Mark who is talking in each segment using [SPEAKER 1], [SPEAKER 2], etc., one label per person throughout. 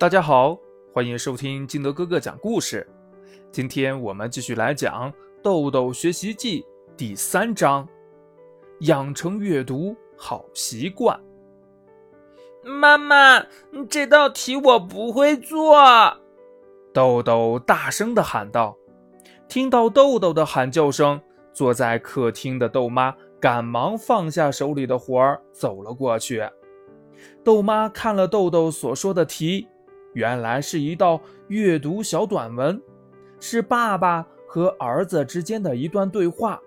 [SPEAKER 1] 大家好，欢迎收听金德哥哥讲故事。今天我们继续来讲《豆豆学习记》第三章：养成阅读好习惯。
[SPEAKER 2] 妈妈，这道题我不会做。
[SPEAKER 1] 豆豆大声的喊道。听到豆豆的喊叫声，坐在客厅的豆妈赶忙放下手里的活儿，走了过去。豆妈看了豆豆所说的题。原来是一道阅读小短文，是爸爸和儿子之间的一段对话。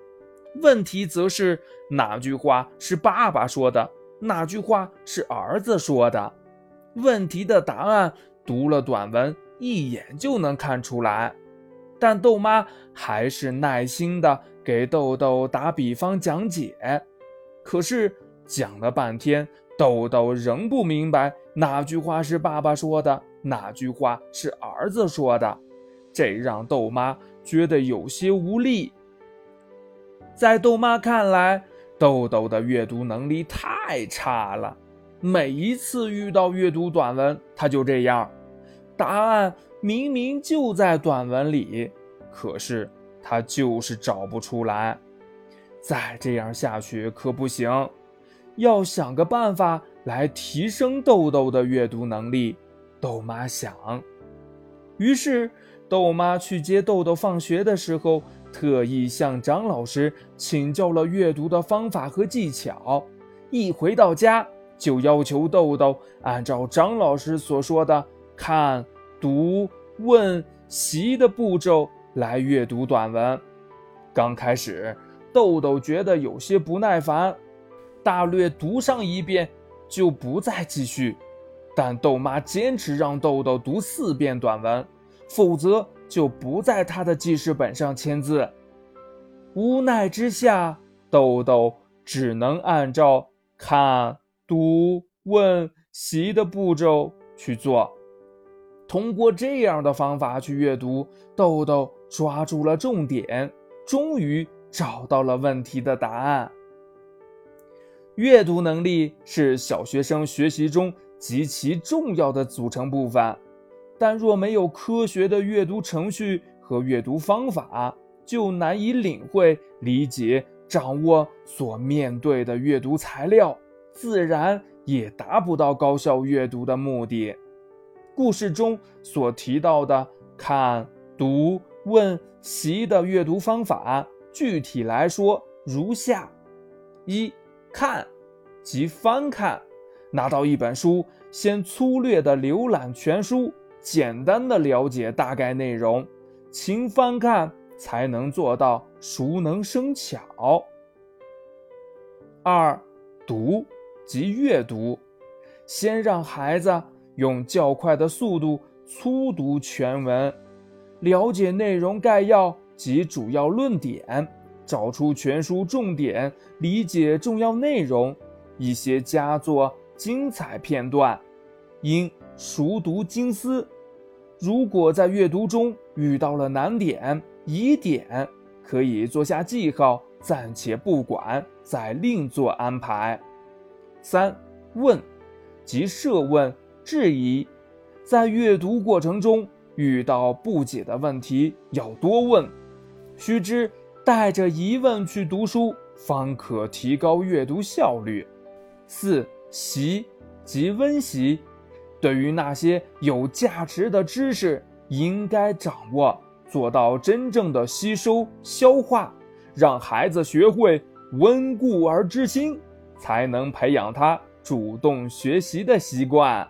[SPEAKER 1] 问题则是哪句话是爸爸说的，哪句话是儿子说的？问题的答案读了短文一眼就能看出来，但豆妈还是耐心的给豆豆打比方讲解。可是讲了半天，豆豆仍不明白哪句话是爸爸说的。那句话是儿子说的，这让豆妈觉得有些无力。在豆妈看来，豆豆的阅读能力太差了，每一次遇到阅读短文，他就这样。答案明明就在短文里，可是他就是找不出来。再这样下去可不行，要想个办法来提升豆豆的阅读能力。豆妈想，于是豆妈去接豆豆放学的时候，特意向张老师请教了阅读的方法和技巧。一回到家，就要求豆豆按照张老师所说的看、读、问、习的步骤来阅读短文。刚开始，豆豆觉得有些不耐烦，大略读上一遍就不再继续。但豆妈坚持让豆豆读四遍短文，否则就不在他的记事本上签字。无奈之下，豆豆只能按照看、读、问、习的步骤去做。通过这样的方法去阅读，豆豆抓住了重点，终于找到了问题的答案。阅读能力是小学生学习中。极其重要的组成部分，但若没有科学的阅读程序和阅读方法，就难以领会、理解、掌握所面对的阅读材料，自然也达不到高效阅读的目的。故事中所提到的看、读、问、习的阅读方法，具体来说如下：一看，即翻看。拿到一本书，先粗略地浏览全书，简单的了解大概内容，勤翻看才能做到熟能生巧。二，读即阅读，先让孩子用较快的速度粗读全文，了解内容概要及主要论点，找出全书重点，理解重要内容，一些佳作。精彩片段应熟读精思。如果在阅读中遇到了难点、疑点，可以做下记号，暂且不管，再另做安排。三问，即设问、质疑。在阅读过程中遇到不解的问题，要多问。须知带着疑问去读书，方可提高阅读效率。四。习及温习，对于那些有价值的知识，应该掌握，做到真正的吸收消化，让孩子学会温故而知新，才能培养他主动学习的习惯。